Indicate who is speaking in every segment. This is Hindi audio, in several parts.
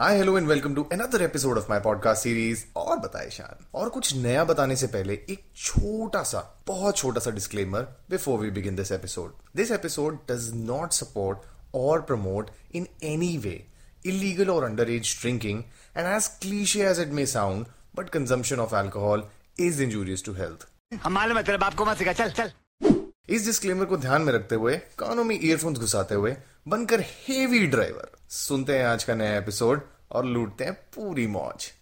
Speaker 1: Hi hello and welcome to another episode of my podcast series और बताए शान। और कुछ नया बताने से पहले एक छोटा सा बहुत छोटा सा disclaimer before we begin this episode this episode does not support or promote in any way illegal or underage drinking and as cliche as it may sound but consumption of alcohol is injurious to health
Speaker 2: हम मालूम है तेरे बाप को मत सिखा चल चल।
Speaker 1: इस डिस्क्लेमर को ध्यान में रखते हुए कानों में ईयरफोन्स घुसाते हुए बनकर हेवी ड्राइवर सुनते हैं आज का नया एपिसोड और लूटते हैं पूरी मौज।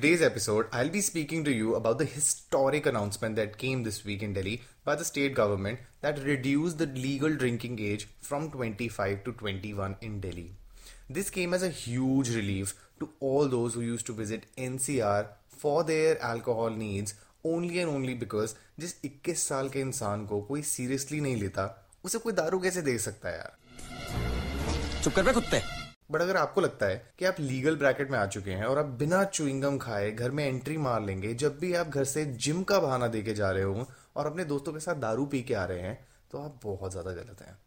Speaker 1: today's episode, I'll be speaking to you about the historic announcement that came this week in Delhi by the state government that reduced the legal drinking age from 25 to 21 in Delhi. This came as a huge relief to all those who used to visit NCR for their alcohol needs only and only because जिस 21 साल के इंसान को कोई सीरियसली नहीं लेता उसे कोई दारू कैसे दे सकता है यार
Speaker 2: चुप कर बे कुत्ते
Speaker 1: बट अगर आपको लगता है कि आप लीगल ब्रैकेट में आ चुके हैं और आप बिना चुइंगम खाए घर में एंट्री मार लेंगे, जब भी आप घर से जिम का बहाना दे के जा रहे हो और अपने दोस्तों के साथ दारू पी के आ रहे हैं तो आप बहुत ज़्यादा गलत हैं।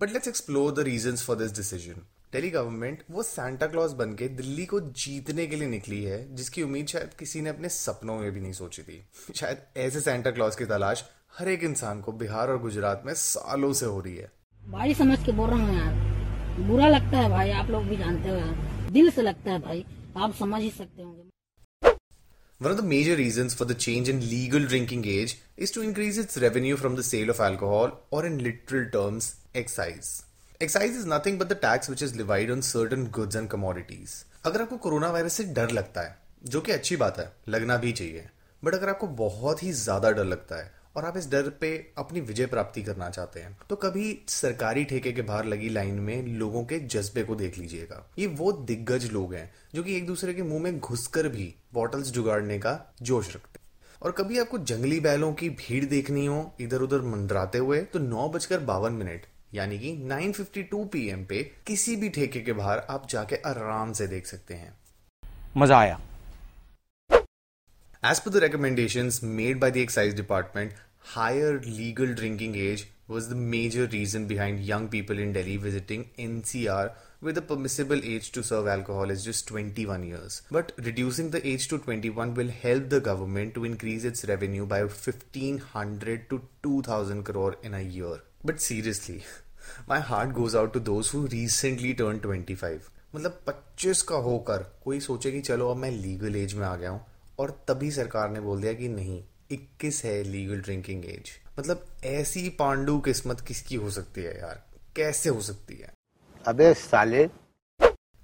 Speaker 1: But let's explore the reason for this decision Delhi government वो सांता क्लॉज बन के दिल्ली को जीतने के लिए निकली है, जिसकी उम्मीद शायद किसी ने अपने सपनों में भी नहीं सोची थी। शायद ऐसे सांता क्लॉज की तलाश हर एक इंसान को बिहार और गुजरात में सालों से हो रही है।
Speaker 3: भाई समझ के बोल रहा हूँ यार। बुरा लगता है भाई आप लोग भी जानते हो दिल से लगता है भाई आप समझ ही सकते होंगे
Speaker 1: One of the major reasons for the change in legal drinking age is to increase its revenue from the sale of alcohol, or in literal terms, excise. Excise is nothing but the tax which is levied on certain goods and commodities. अगर आपको कोरोना वायरस से डर लगता है जो कि अच्छी बात है लगना भी चाहिए बट अगर आपको बहुत ही ज़्यादा डर लगता है और आप इस डर पे अपनी विजय प्राप्ति करना चाहते हैं तो कभी सरकारी ठेके के बाहर लगी लाइन में लोगों के जज्बे को देख लीजिएगा। ये वो दिग्गज लोग हैं, जो कि एक दूसरे के मुँह में घुसकर भी बॉटल्स जुगाड़ने का जोश रखते हैं। और कभी आपको जंगली बैलों की भीड़ देखनी हो इधर उधर मंडराते हुए तो नौ बजकर बावन मिनट, यानी कि 9:52 पीएम पे किसी भी ठेके के बाहर आप जाके आराम से देख सकते हैं।
Speaker 2: मज़ा आया।
Speaker 1: As per the recommendations made by the excise department, higher legal drinking age was the major reason behind young people in Delhi visiting NCR where the permissible age to serve alcohol is just 21 years. But reducing the age to 21 will help the government to increase its revenue by 1500 to 2000 crore in a year. But seriously, my heart goes out to those who recently turned 25. मतलब 25 का होकर कोई सोचे कि चलो अब मैं लीगल एज में आ गया हूं और तभी सरकार ने बोल दिया कि नहीं 21 है लीगल ड्रिंकिंग एज मतलब ऐसी पांडु किस्मत किसकी हो सकती है यार कैसे हो सकती है
Speaker 2: अबे साले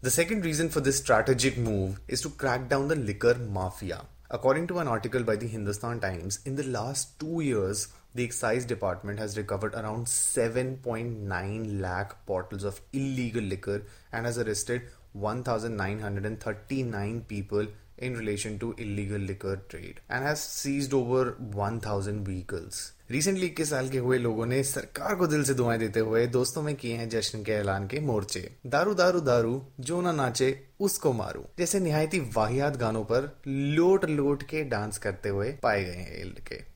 Speaker 1: The second reason for this strategic move is to crack down the liquor mafia. According to an article by the Hindustan Times, in the last two years, the excise department has recovered around 7.9 lakh bottles of illegal liquor and has arrested 1,939 people in relation to illegal liquor trade and has seized over 1000 vehicles. Recently इक्कीस साल के हुए लोगों ने सरकार को दिल से दुआएँ देते हुए दोस्तों में किए हैं जश्न के ऐलान के मोर्चे। दारू दारू दारू, जो ना नाचे, उसको मारू। जैसे निहायती वाहियात गानों पर लोट लोट के डांस करते हुए पाए गए हैं लड़के।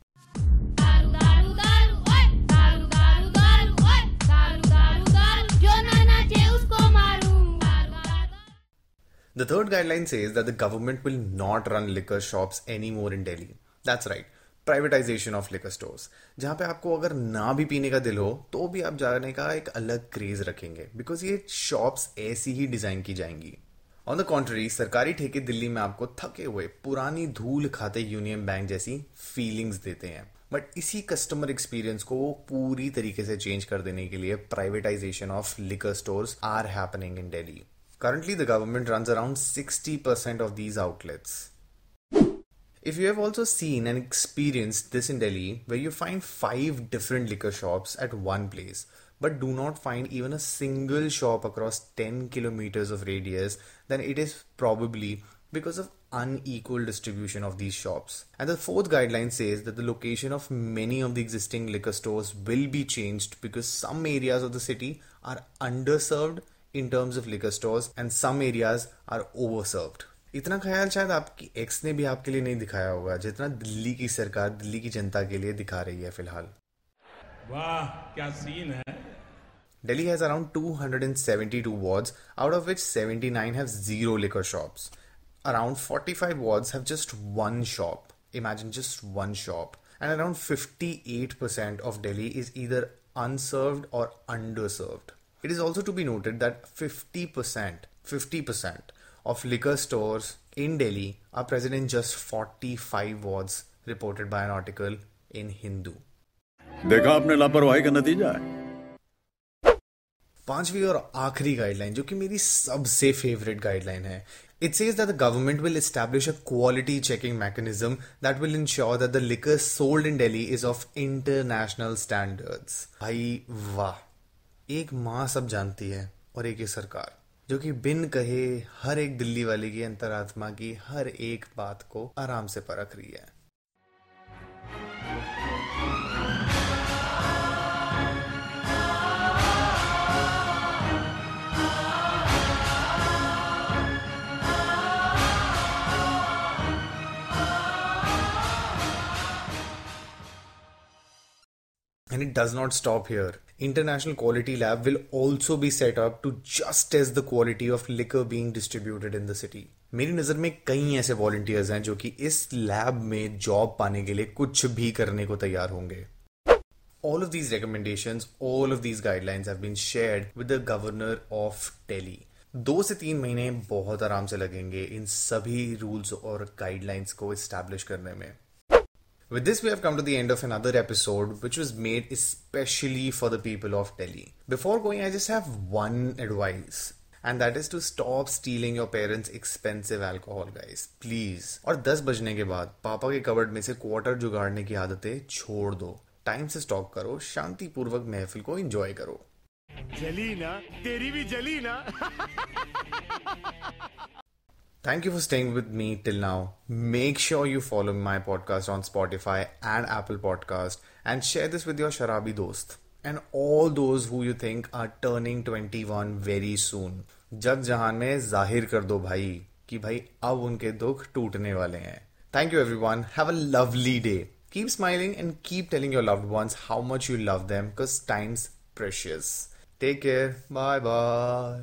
Speaker 1: The third guideline says that the government will not run liquor shops anymore in Delhi. That's right. Privatization of liquor stores जहाँ पे आपको अगर ना भी पीने का दिल हो तो भी आप जाने का एक अलग क्रेज रखेंगे। बिकॉज़ ये शॉप्स ऐसी ही डिज़ाइन की जाएँगी। ऑन द कॉन्ट्री सरकारी ठेके दिल्ली में आपको थके हुए, पुरानी धूल खाते यूनियन बैंक जैसी फीलिंग्स देते हैं। बट इसी कस्टमर एक्सपीरियंस को वो पूरी तरीके से चेंज कर देने के लिए privatization of liquor stores are happening in Delhi Currently, the government runs around 60% of these outlets. If you have also seen and experienced this in Delhi, where you find five different liquor shops at one place, but do not find even a single shop across 10 kilometers of radius, then it is probably because of unequal distribution of these shops. And the fourth guideline says that the location of many of the existing liquor stores will be changed because some areas of the city are underserved in terms of liquor stores and some areas are overserved. इतना ख्याल शायद आपकी एक्स ने भी आपके लिए नहीं दिखाया होगा जितना दिल्ली की सरकार दिल्ली की जनता के लिए दिखा रही है फिलहाल
Speaker 4: वाह क्या सीन है
Speaker 1: Delhi has around 272 wards, out of which 79 have zero liquor shops. Around 45 wards have just one shop. Imagine just one shop. And around 58% of Delhi is either unserved or underserved. It is also to be noted that 50%, 50% of liquor stores in Delhi are present in just 45 wards, reported by an article in Hindu.
Speaker 5: देखा आपने लापरवाही का नतीजा है
Speaker 1: पांचवी और आखिरी गाइडलाइन जो कि मेरी सबसे फेवरेट गाइडलाइन है it says that the government will establish a quality checking mechanism that will ensure that the liquor sold in Delhi is of international standards भाई वाह एक माँ सब जानती है और एक ही सरकार, जो कि बिन कहे हर एक दिल्ली वाले की अंतरात्मा की हर एक बात को आराम से परख रही है And it does not stop here. International Quality Lab will also be set up to just test the quality of liquor being distributed in the city. मेरी नज़र में कई ऐसे वॉलंटियर्स हैं जो कि इस लैब में जॉब पाने के लिए कुछ भी करने को तैयार होंगे All of these recommendations, all of these guidelines have been shared with the governor of Delhi. दो से तीन महीने बहुत आराम से लगेंगे इन सभी रूल्स और गाइडलाइंस को एस्टैब्लिश करने में With this, we have come to the end of another episode, which was made especially for the people of Delhi. Before going, I just have one advice. And that is to stop stealing your parents' expensive alcohol, guys. Please. और 10 बजने के बाद पापा के कबर्ड में से क्वार्टर जुगाड़ने की आदतें छोड़ दो टाइम से स्टॉक करो शांतिपूर्वक महफिल को एंजॉय करो
Speaker 2: जली ना तेरी भी जली ना
Speaker 1: Thank you for staying with me till now. Make sure you follow my podcast on Spotify and Apple Podcast and share this with your Sharabi dost and all those who you think are turning 21 very soon. जग जहान में जाहिर कर दो भाई कि भाई अब उनके दुख टूटने वाले हैं. Thank you everyone. Have a lovely day. Keep smiling and keep telling your loved ones how much you love them because time's precious. Take care. Bye bye.